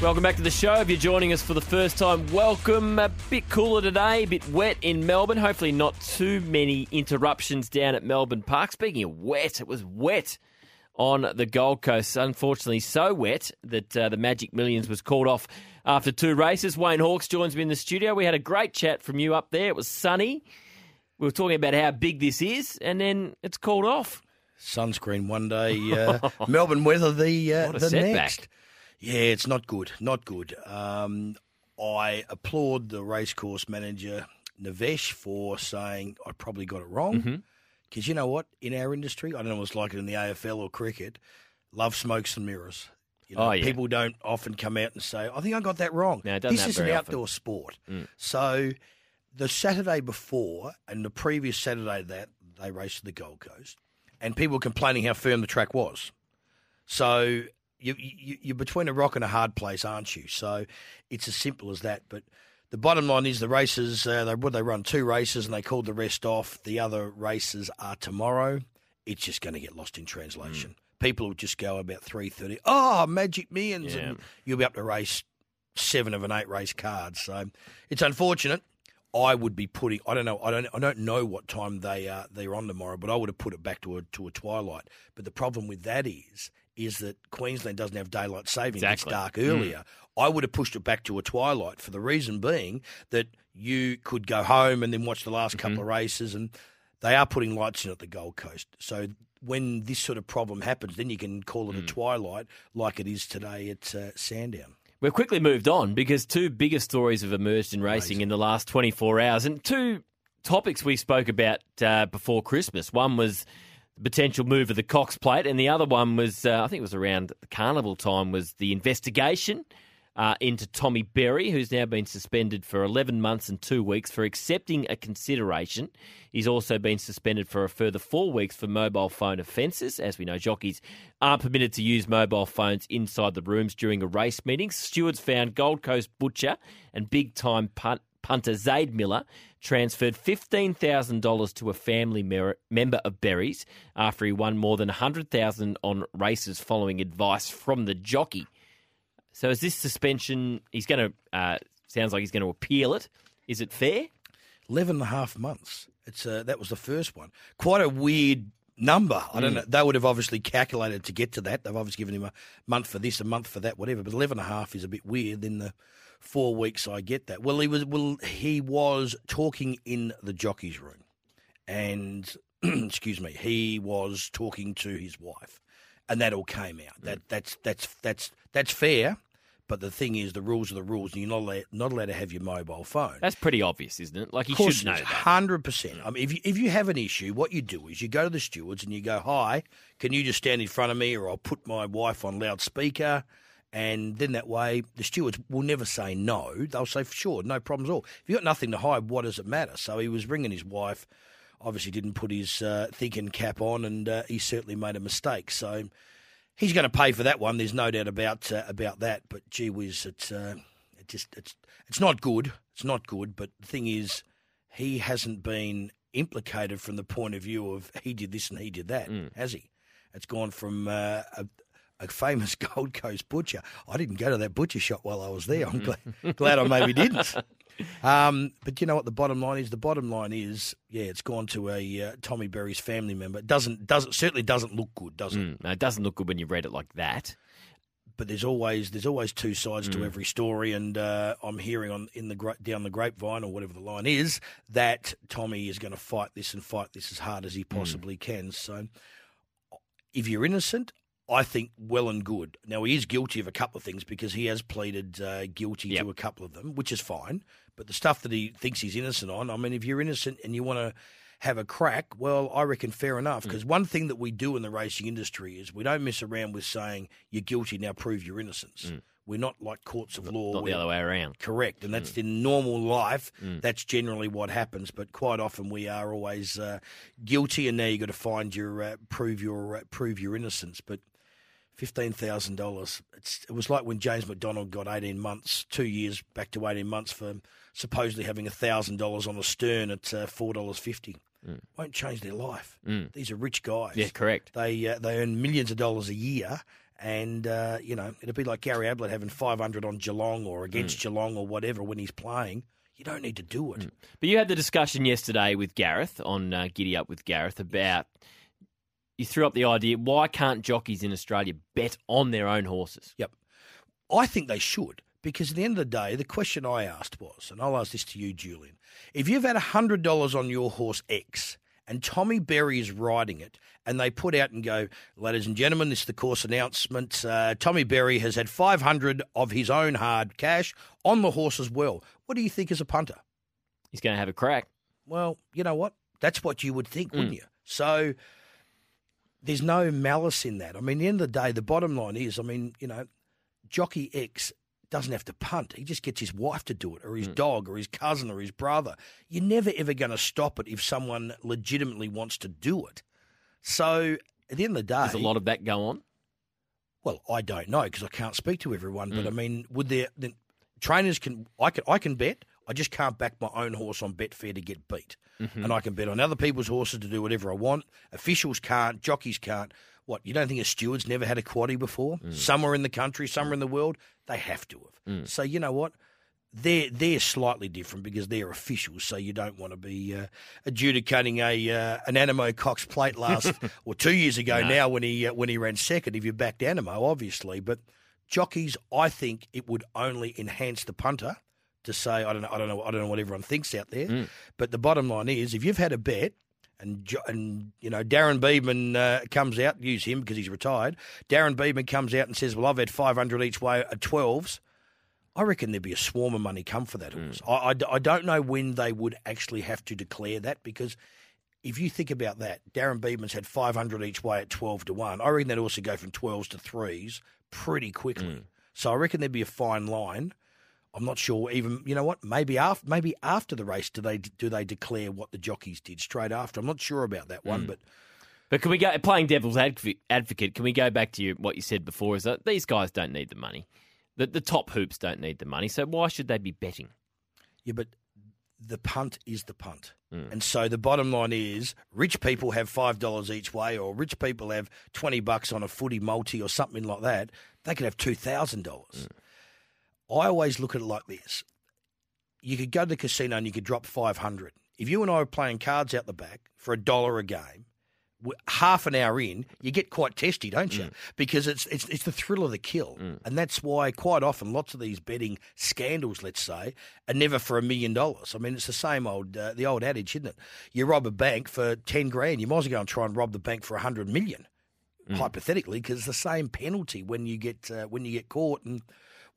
Welcome back to the show. If you're joining us for the first time, welcome. A bit cooler today, a bit wet in Melbourne. Hopefully, not too many interruptions down at Melbourne Park. Speaking of wet, it was wet on the Gold Coast. Unfortunately, so wet that uh, the Magic Millions was called off after two races. Wayne Hawkes joins me in the studio. We had a great chat from you up there. It was sunny. We were talking about how big this is, and then it's called off. Sunscreen one day, uh, Melbourne weather the uh, the setback. next. Yeah, it's not good, not good. Um, I applaud the racecourse manager Navesh for saying I probably got it wrong. Mm-hmm. Because you know what, in our industry, I don't know what it's like in the AFL or cricket. Love smokes and mirrors. You know, Oh, yeah. people don't often come out and say, "I think I got that wrong." No, it doesn't this is an very often. Mm. outdoor sport, so the Saturday before and the previous Saturday that they raced to the Gold Coast, and people were complaining how firm the track was. So you, you, you're between a rock and a hard place, aren't you? So it's as simple as that. But the bottom line is the races. Uh, they would they run two races and they called the rest off. The other races are tomorrow. It's just going to get lost in translation. People will just go about three thirty. Oh, Magic Millions, Yeah. and you'll be up to race seven of an eight race cards. So it's unfortunate. I would be putting. I don't know. I don't. I don't know what time they uh, they're on tomorrow, but I would have put it back to a to a twilight. But the problem with that is is that Queensland doesn't have daylight saving. Exactly. It's dark earlier. I would have pushed it back to a twilight for the reason being that you could go home and then watch the last couple of races, and they are putting lights in at the Gold Coast. So when this sort of problem happens, then you can call it a twilight like it is today at uh, Sandown. We've quickly moved on because two bigger stories have emerged in racing in the last 24 hours, and two topics we spoke about uh, before Christmas. One was potential move of the Cox Plate, and the other one was, uh, I think it was around the carnival time, was the investigation uh, into Tommy Berry, who's now been suspended for 11 months and two weeks for accepting a consideration. He's also been suspended for a further four weeks for mobile phone offences. As we know, jockeys aren't permitted to use mobile phones inside the rooms during a race meeting. Stewards found Gold Coast butcher and big time punt, punter Zaid Miller transferred $15,000 to a family mer- member of Berry's after he won more than 100000 on races following advice from the jockey. So is this suspension? He's going to. Uh, sounds like he's going to appeal it. Is it fair? 11 and a half months. It's uh, that was the first one. Quite a weird number. I Mm. don't know. They would have obviously calculated to get to that. They've obviously given him a month for this, a month for that, whatever. But 11 and a half is a bit weird. Then the four weeks, I get that. Well, he was well he was talking in the jockey's room, and excuse me, he was talking to his wife, and that all came out. That that's that's that's that's fair. But the thing is, the rules are the rules, and you're not allowed, not allowed to have your mobile phone. That's pretty obvious, isn't it? Like course should know it is, that. Hundred percent. I mean, if you, if you have an issue, what you do is you go to the stewards and you go, "Hi, can you just stand in front of me, or I'll put my wife on loudspeaker." And then that way, the stewards will never say no. They'll say, "Sure, no problems at all." If you've got nothing to hide, what does it matter? So he was ringing his wife. Obviously, didn't put his uh, thinking cap on, and uh, he certainly made a mistake. So he's going to pay for that one. There's no doubt about uh, about that. But gee whiz, it's uh, it just it's it's not good. It's not good. But the thing is, he hasn't been implicated from the point of view of he did this and he did that, has he? It's gone from uh, a, a famous Gold Coast butcher. I didn't go to that butcher shop while I was there. I'm glad, glad I maybe didn't. Um, but you know what the bottom line is? The bottom line is, yeah, it's gone to a uh, Tommy Berry's family member. It doesn't doesn't certainly doesn't look good, does it? Mm, no, it doesn't look good when you read it like that. but there's always there's always two sides Mm. to every story, and uh, I'm hearing on in the gra- down the grapevine or whatever the line is that Tommy is going to fight this and fight this as hard as he Mm. possibly can. So, if you're innocent, I think well and good. Now he is guilty of a couple of things because he has pleaded uh, guilty Yep. to a couple of them, which is fine. But the stuff that he thinks he's innocent on, I mean, if you're innocent and you want to have a crack, well, I reckon fair enough. Mm. Because one thing that we do in the racing industry is we don't mess around with saying you're guilty, now prove your innocence. We're not like courts of law. Mm. Not the other way around. Correct, and Mm. that's in normal life. That's generally what happens. But quite often we are always uh, guilty, and now you've got to find your uh, prove your uh, prove your innocence. But fifteen thousand dollars. It was like when James McDonald got eighteen months, two years back to eighteen months for supposedly having thousand dollars on a stern at uh, four dollars fifty. Won't change their life. These are rich guys. Mm. Yeah, correct. They uh, they earn millions of dollars a year, And, uh, you know, it'd be like Gary Ablett having 500 on Geelong or against Geelong or whatever when he's playing. You don't need to do it. But you had the discussion yesterday with Gareth on uh, Giddy Up with Gareth about you threw up the idea why can't jockeys in Australia bet on their own horses? Yep. I think they should because at the end of the day, the question I asked was, and I'll ask this to you, Julian, if you've had $100 on your horse X and Tommy Berry is riding it, and they put out and go, ladies and gentlemen, this is the course announcement. Uh, Tommy Berry has had 500 of his own hard cash on the horse as well. What do you think as a punter? He's going to have a crack. Well, you know what? That's what you would think, wouldn't you? So there's no malice in that. I mean, at the end of the day, the bottom line is, I mean, you know, jockey X doesn't have to punt. He just gets his wife to do it, or his hmm. dog, or his cousin, or his brother. You're never ever going to stop it if someone legitimately wants to do it. So at the end of the day, Does a lot of that go on? well, I don't know because I can't speak to everyone. But hmm. I mean, would there the trainers can I can I can bet. I just can't back my own horse on Betfair to get beat, and I can bet on other people's horses to do whatever I want. Officials can't, jockeys can't. What you don't think a steward's never had a quaddy before? Somewhere in the country, somewhere in the world, they have to have. So you know what? They're they're slightly different because they're officials. So you don't want to be uh, adjudicating a uh, an Anamoe Cox plate last or two years ago now when he uh, when he ran second. If you backed Anamoe, obviously, but jockeys, I think it would only enhance the punter to say I don't know I don't know I don't know what everyone thinks out there, mm. but the bottom line is if you've had a bet and and you know Darren Beadman uh, comes out, use him because he's retired. Darren Beadman comes out and says, "Well, I've had five hundred each way at twelves. I reckon there'd be a swarm of money come for that horse. Mm. I, I d- I don't know when they would actually have to declare that because if you think about that, Darren Beadman's had 500 each way at 12 to 1. I reckon that also go from 12s to 3s pretty quickly. Mm. So I reckon there'd be a fine line. I'm not sure even you know what maybe after maybe after the race do they do they declare what the jockeys did straight after I'm not sure about that one mm. but But can we go playing devil's advocate? Can we go back to you, what you said before? Is that these guys don't need the money. The, the top hoops don't need the money. So why should they be betting? Yeah, but the punt is the punt. Mm. And so the bottom line is rich people have $5 each way, or rich people have 20 bucks on a footy multi or something like that. They could have $2,000. I always look at it like this you could go to the casino and you could drop 500 If you and I were playing cards out the back for a dollar a game, half an hour in, you get quite testy, don't you? Because it's, it's it's the thrill of the kill, and that's why quite often lots of these betting scandals, let's say, are never for a million dollars. I mean, it's the same old uh, the old adage, isn't it? You rob a bank for ten grand, you might as well go and try and rob the bank for a hundred million, hypothetically, because it's the same penalty when you get uh, when you get caught. And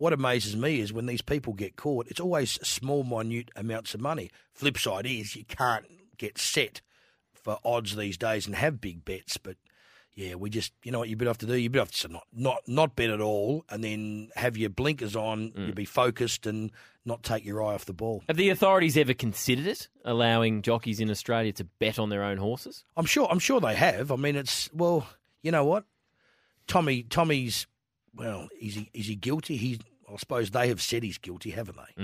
what amazes me is when these people get caught, it's always small, minute amounts of money. Flip side is you can't get set for odds these days and have big bets, but yeah, we just you know what you better have to do. You better have to not not not bet at all, and then have your blinkers on. Mm. you'd be focused and not take your eye off the ball. Have the authorities ever considered it, allowing jockeys in Australia to bet on their own horses? I'm sure. I'm sure they have. I mean, it's well, you know what, Tommy. Tommy's well, is he is he guilty? He's. I suppose they have said he's guilty, haven't they?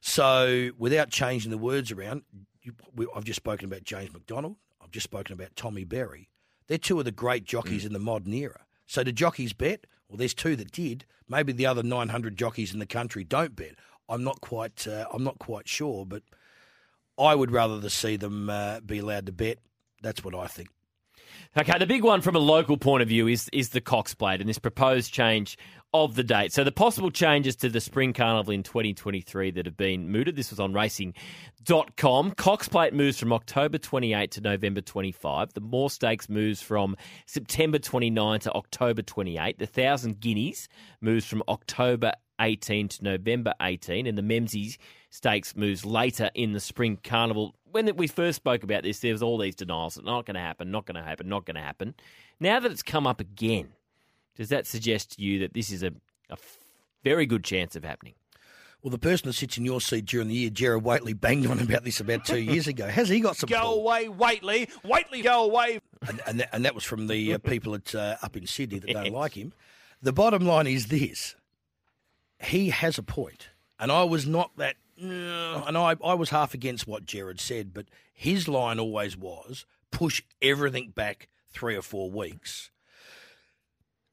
So, without changing the words around, you, we, I've just spoken about James McDonald. I've just spoken about Tommy Berry. They're two of the great jockeys in the modern era. So, do jockeys bet? Well, there's two that did. Maybe the other 900 jockeys in the country don't bet. I'm not quite. Uh, I'm not quite sure, but I would rather to see them uh, be allowed to bet. That's what I think. Okay, the big one from a local point of view is is the Cox Plate and this proposed change of the date. So the possible changes to the Spring Carnival in 2023 that have been mooted. This was on racing.com. Cox Plate moves from October 28 to November 25. The Moir Stakes moves from September 29 to October 28. The Thousand Guineas moves from October 18 to November 18, and the Memsies Stakes moves later in the Spring Carnival. When we first spoke about this, there was all these denials. Not going to happen, not going to happen, not going to happen. Now that it's come up again, does that suggest to you that this is a, a f- very good chance of happening? Well, the person that sits in your seat during the year, Jared Waitley, banged on about this about two years ago. Has he got some? Go pull? away, Waitley. Waitley, go away. and, and, that, and that was from the uh, people at, uh, up in Sydney that don't like him. The bottom line is this: he has a point. point, and I was not that. And I, I was half against what Jared said, but his line always was push everything back three or four weeks.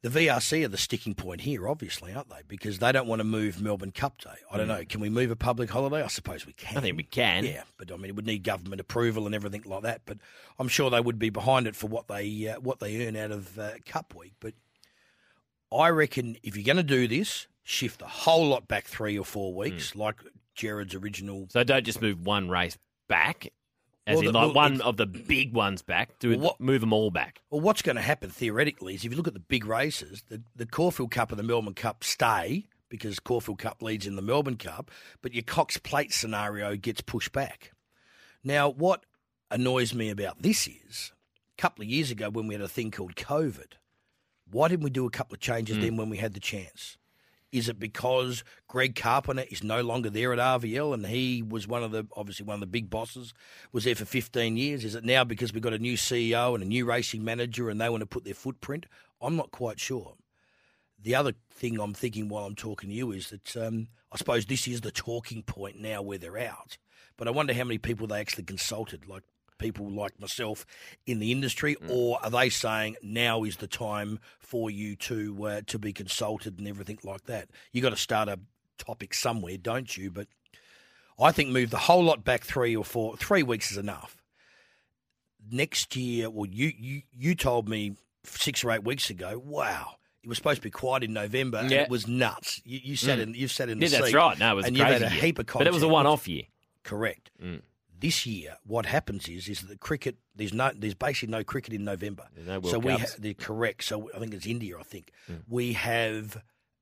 The VRC are the sticking point here, obviously, aren't they? Because they don't want to move Melbourne Cup Day. I don't know. Can we move a public holiday? I suppose we can. I think we can. Yeah, but I mean, it would need government approval and everything like that. But I'm sure they would be behind it for what they uh, what they earn out of uh, Cup Week. But I reckon if you're going to do this, shift the whole lot back three or four weeks, like Jared's original. So don't just move one race back, as Well, in like well, one of the big ones back. Do what- move them all back. Well, what's going to happen theoretically is if you look at the big races, the, the Caulfield Cup and the Melbourne Cup stay because Caulfield Cup leads in the Melbourne Cup, but your Cox Plate scenario gets pushed back. Now, what annoys me about this is a couple of years ago when we had a thing called COVID, why didn't we do a couple of changes hmm. then when we had the chance? Is it because Greg Carpenter is no longer there at RVL and he was one of the obviously one of the big bosses, was there for 15 years? Is it now because we've got a new CEO and a new racing manager and they want to put their footprint? I'm not quite sure. The other thing I'm thinking while I'm talking to you is that um, I suppose this is the talking point now where they're out. But I wonder how many people they actually consulted, like people like myself in the industry, or are they saying now is the time for you to uh, to be consulted and everything like that? You got to start a topic somewhere, don't you? But I think move the whole lot back three or four. Three weeks is enough. Next year, well, you you you told me six or eight weeks ago. Wow, it was supposed to be quiet in November, and Yeah. it was nuts. You, you sat in you sat in the Yeah, that's seat, right. No, it was and you've had a year. heap of But it was a one-off year. Correct. Mm. This year, what happens is is that the cricket there's no there's basically no cricket in November. No so we. Mm. ha- they're correct. So I think it's India. I think we have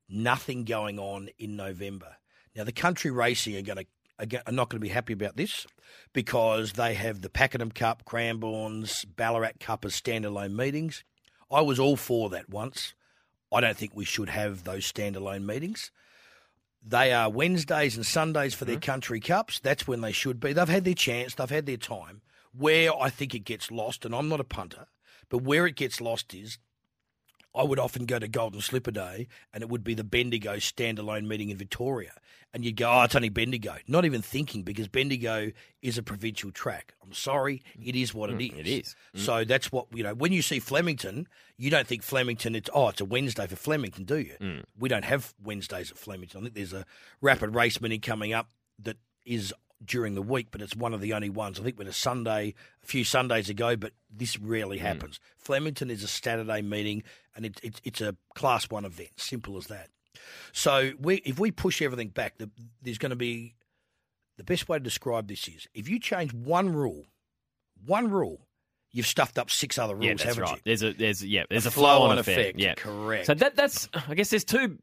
nothing going on in November. Now the country racing are going to are not going to be happy about this because they have the Pakenham Cup, Cranbourne's, Ballarat Cup as standalone meetings. I was all for that once. I don't think we should have those standalone meetings. They are Wednesdays and Sundays for their mm-hmm. country cups. That's when they should be. They've had their chance, they've had their time. Where I think it gets lost, and I'm not a punter, but where it gets lost is I would often go to Golden Slipper Day and it would be the Bendigo standalone meeting in Victoria. And you'd go, oh, it's only Bendigo. Not even thinking because Bendigo is a provincial track. I'm sorry, it is what it is. it is. Mm-hmm. So that's what, you know, when you see Flemington, you don't think Flemington, it's, oh, it's a Wednesday for Flemington, do you? Mm. We don't have Wednesdays at Flemington. I think there's a rapid race meeting coming up that is during the week, but it's one of the only ones. I think we had a Sunday a few Sundays ago, but this rarely hmm. happens. Flemington is a Saturday meeting, and it, it, it's a Class One event. Simple as that. So we, if we push everything back, the, there's going to be the best way to describe this is if you change one rule, one rule, you've stuffed up six other rules, Yeah, that's haven't right. you? There's a there's yeah there's a, flow-on flow-on effect, effect. Yeah, correct. So that that's I guess there's two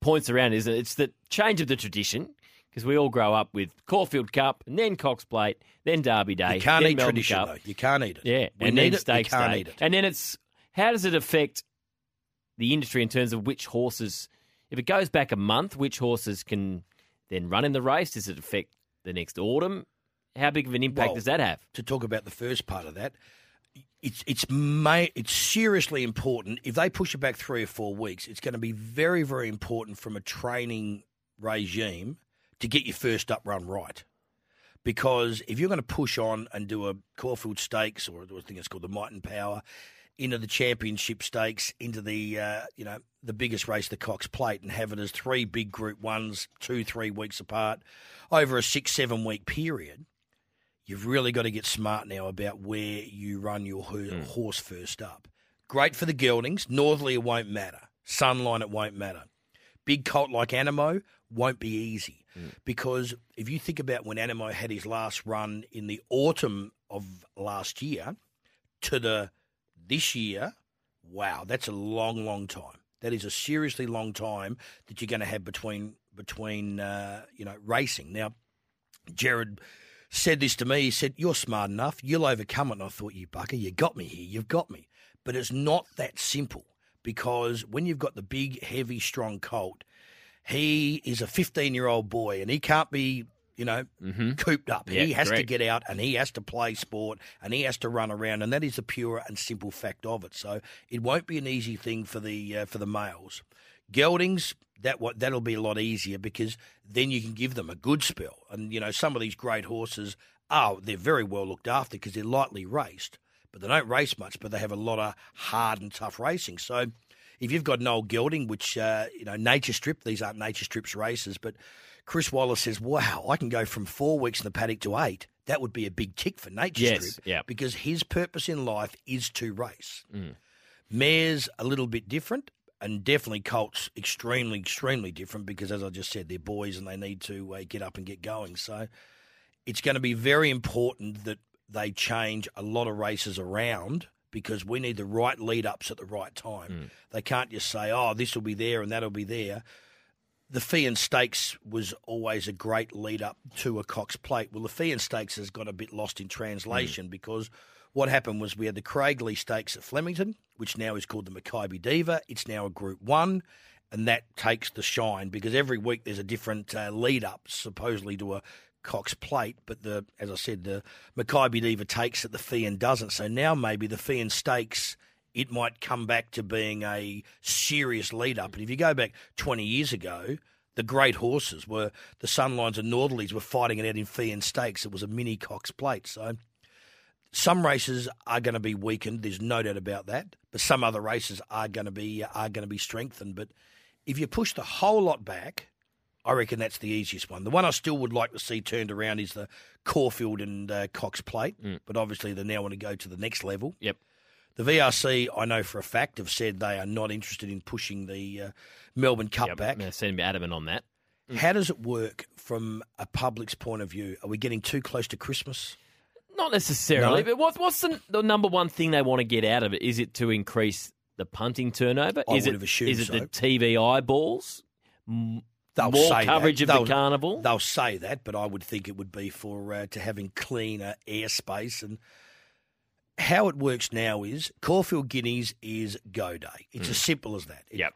points around. it, Isn't it? It's the change of the tradition because we all grow up with Caulfield Cup and then Cox Plate, then Derby Day. You can't then eat Melbourne tradition Cup. though. You can't eat it. Yeah, we and need then it. Stakes can't Day. eat it. And then it's how does it affect the industry in terms of which horses? If it goes back a month, which horses can then run in the race? Does it affect the next autumn? How big of an impact Well, does that have? to talk about the first part of that, it's it's ma- it's seriously important. If they push it back three or four weeks, it's going to be very very important from a training regime to get your first up run right. Because if you're going to push on and do a Caulfield Stakes or I think it's called the Might and Power into the Championship Stakes, into the uh, you know the biggest race, the Cox Plate, and have it as three big Group Ones, two three weeks apart, over a six seven week period, you've really got to get smart now about where you run your ho- horse first up. Great for the geldings. Northerly it won't matter. Sunline it won't matter. Big colt like Anamoe won't be easy because if you think about when Anamoe had his last run in the autumn of last year to the this year, wow, that's a long, long time. That is a seriously long time that you're going to have between between uh, you know racing. Now, Jared said this to me. He said, "You're smart enough. You'll overcome it." And I thought, "You bucker, you got me here. You've got me." But it's not that simple because when you've got the big, heavy, strong colt, he is a 15 year old boy and he can't be, you know, cooped up. Yeah, he has to get out and he has to play sport and he has to run around, and that is the pure and simple fact of it. So it won't be an easy thing for the uh, for the males. Geldings, that what that'll be a lot easier because then you can give them a good spell. And you know, some of these great horses, oh, they're very well looked after because they're lightly raced, but they don't race much, but they have a lot of hard and tough racing. So if you've got Noel Gelding, which uh, you know Nature Strip, these aren't Nature Strips races, but Chris Waller says, "Wow, I can go from four weeks in the paddock to eight. That would be a big tick for Nature Yes, Strip, yeah. because his purpose in life is to race. Mm. Mares a little bit different, and definitely Colts extremely, extremely different because, as I just said, they're boys and they need to uh, get up and get going. So it's going to be very important that they change a lot of races around because we need the right lead ups at the right time. They can't just say, "Oh, this will be there and that'll be there." The Feehan Stakes was always a great lead up to a Cox Plate. Well, the Feehan Stakes has got a bit lost in translation because what happened was we had the Craiglee Stakes at Flemington, which now is called the Makybe Diva. It's now a Group One, and that takes the shine because every week there's a different uh, lead up, supposedly to a Cox Plate. But the, as I said, the Makybe Diva takes it, the Feehan doesn't. So now maybe the Feehan Stakes. It might come back to being a serious lead up. And if you go back 20 years ago, the great horses were the Sunlines and Northerlies were fighting it out in Feehan Stakes. It was a mini Cox Plate. So some races are going to be weakened. There's no doubt about that. But some other races are going to be are going to be strengthened. But if you push the whole lot back, I reckon that's the easiest one. The one I still would like to see turned around is the Caulfield and uh, Cox Plate. But obviously they now want to go to the next level. Yep. The VRC, I know for a fact, have said they are not interested in pushing the uh, Melbourne Cup Yep. back. I seem adamant on that. How does it work from a public's point of view? Are we getting too close to Christmas? Not necessarily, No? but what's what's the, the number one thing they want to get out of it? Is it to increase the punting turnover? I is would it have assumed is it the. TV eyeballs? They'll More say coverage that. of the They'll- carnival? They'll say that, but I would think it would be for uh, to having cleaner airspace and. How it works now is Caulfield Guineas is go day. It's as simple as that. It- Yep.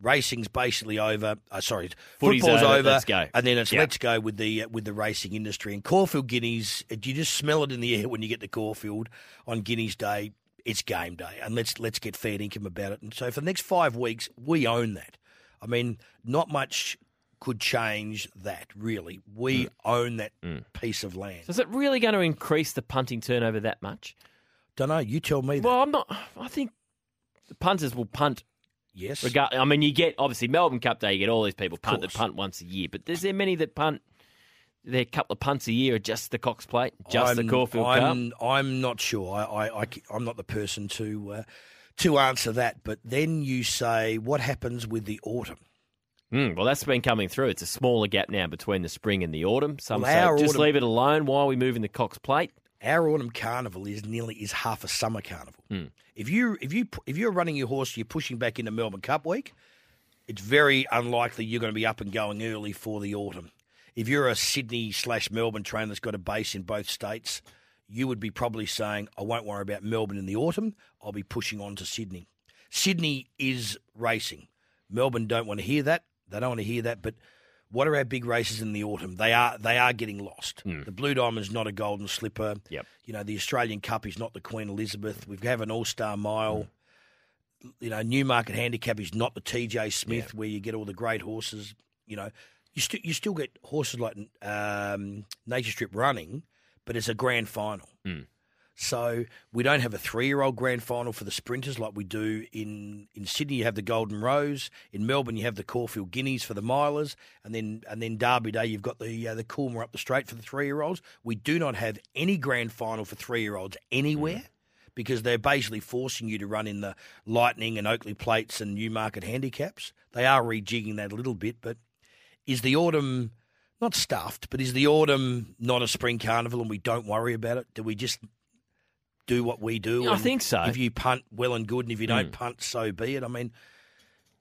racing's basically over. Uh, sorry, Footy's football's over, over. let's go. And then it's Yeah. let's go with the uh, with the racing industry. And Caulfield Guineas, uh, you just smell it in the air when you get to Caulfield on Guineas Day. It's game day, and let's let's get fair income about it. And so for the next five weeks, we own that. I mean, not much could change that. Really, we own that piece of land. So is it really going to increase the punting turnover that much? Don't know. You tell me. That. Well, I'm not. I think the punters will punt. yes. Regard, I mean, you get obviously Melbourne Cup Day. You get all these people punt that punt once a year, but there's there many that punt. Their couple of punts a year are just the Cox Plate, just the I'm- Caulfield Cup. I'm, I'm not sure. I, I, I, am not the person to uh, to answer that. But then you say, what happens with the autumn? Mm, well, that's been coming through. It's a smaller gap now between the spring and the autumn. Some Well, say our just autumn- leave it alone while we move in the Cox Plate. Our autumn carnival is nearly is half a summer carnival. Hmm. If you if you if you're running your horse, you're pushing back into Melbourne Cup week. It's very unlikely you're going to be up and going early for the autumn. If you're a Sydney slash Melbourne trainer that's got a base in both states, you would be probably saying, "I won't worry about Melbourne in the autumn. I'll be pushing on to Sydney." Sydney is racing. Melbourne don't want to hear that. They don't want to hear that. But what are our big races in the autumn? They are they are getting lost. Hmm. The Blue Diamond's not a golden slipper. Yep. You know, the Australian Cup is not the Queen Elizabeth. We have an All Star Mile. Hmm. You know, Newmarket Handicap is not the TJ Smith where you get all the great horses. You know, you still you still get horses like um, Nature Strip running, but it's a grand final. Hmm. So we don't have a three-year-old grand final for the sprinters like we do in, in Sydney. You have the Golden Rose. In Melbourne, you have the Caulfield Guineas for the milers, and then and then Derby Day, you've got the uh, the Coolmore up the straight for the three-year-olds. We do not have any grand final for three-year-olds anywhere. Because they're basically forcing you to run in the Lightning and Oakleigh plates and Newmarket handicaps. They are rejigging that a little bit, but is the autumn not stuffed, but is the autumn not a spring carnival and we don't worry about it? Do we just do what we do? Yeah, I think so. If you punt, well and good, and if you don't hmm. punt, so be it. I mean,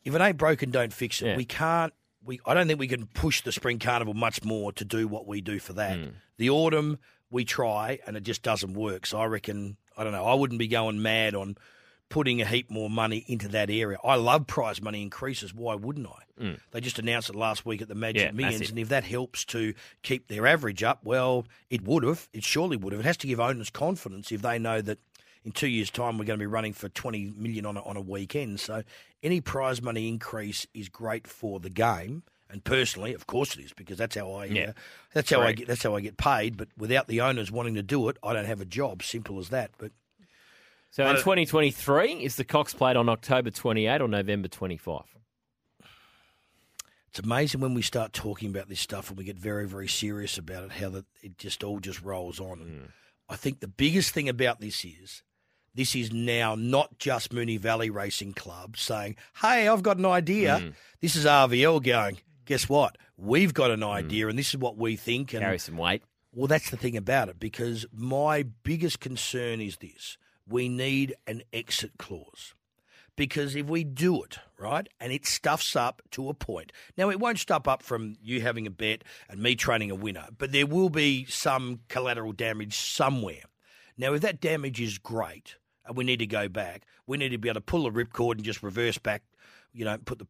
if it ain't broken, don't fix it. Yeah. We can't. We I don't think we can push the spring carnival much more to do what we do for that. Hmm. The autumn we try, and it just doesn't work. So I reckon I don't know. I wouldn't be going mad on putting a heap more money into that area. I love prize money increases. Why wouldn't I? They just announced it last week at the Magic Yeah, Millions, and if that helps to keep their average up, well, it would have. It surely would have. It has to give owners confidence if they know that in two years' time we're going to be running for twenty million on a, on a weekend. So any prize money increase is great for the game. And personally, of course, it is because that's how I Yeah. uh, that's how I get that's how I get paid. But without the owners wanting to do it, I don't have a job. Simple as that. But So in 2023, is the Cox Plate on October 28 or November 25? It's amazing when we start talking about this stuff and we get very, very serious about it, how that it just all just rolls on. And hmm. I think the biggest thing about this is this is now not just Moonee Valley Racing Club saying, "Hey, I've got an idea." Hmm. This is RVL going. Guess what? We've got an hmm. idea, and this is what we think. And Carry some weight. well, that's the thing about it because my biggest concern is this we need an exit clause. Because if we do it, right, and it stuffs up to a point, now it won't stuff up from you having a bet and me training a winner, but there will be some collateral damage somewhere. Now, if that damage is great and we need to go back, we need to be able to pull the ripcord and just reverse back, you know, put the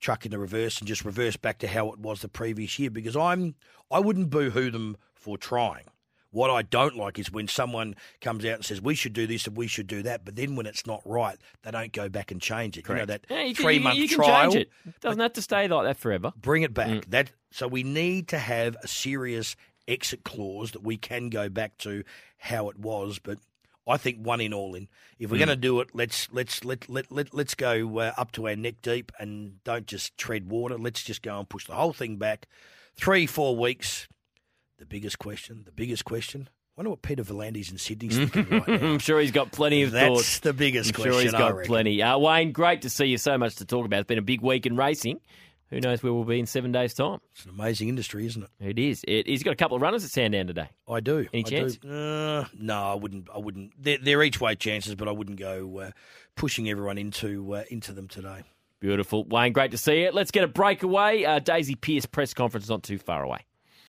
truck in the reverse and just reverse back to how it was the previous year because I'm I wouldn't boo-hoo them for trying. What I don't like is when someone comes out and says we should do this and we should do that, but then when it's not right, they don't go back and change it. You know that Yeah, you three you- month you can trial. change it. Doesn't have to stay like that forever. Bring it back. Mm. That so we need to have a serious exit clause that we can go back to how it was. But I think one in all in. If Mm. we're going to do it, let's let's let let, let let's go uh, up to our neck deep and don't just tread water. Let's just go and push the whole thing back. Three four weeks. The biggest question. The biggest question. I wonder what Peter V'landys in Sydney's thinking right now. I'm sure he's got plenty of That's thoughts. the biggest question I'm question. sure he's got plenty. Uh, Wayne, great to see you. So much to talk about. It's been a big week in racing. Who knows where we'll be in seven days' time? It's an amazing industry, isn't it? It is. It, he's got a couple of runners at Sandown today. I do. Any I chance? Do. Uh, no, I wouldn't. I wouldn't. They're, they're each way chances, but I wouldn't go uh, pushing everyone into uh, into them today. Beautiful. Wayne, great to see you. Let's get a breakaway. Uh, Daisy Pearce press conference not too far away.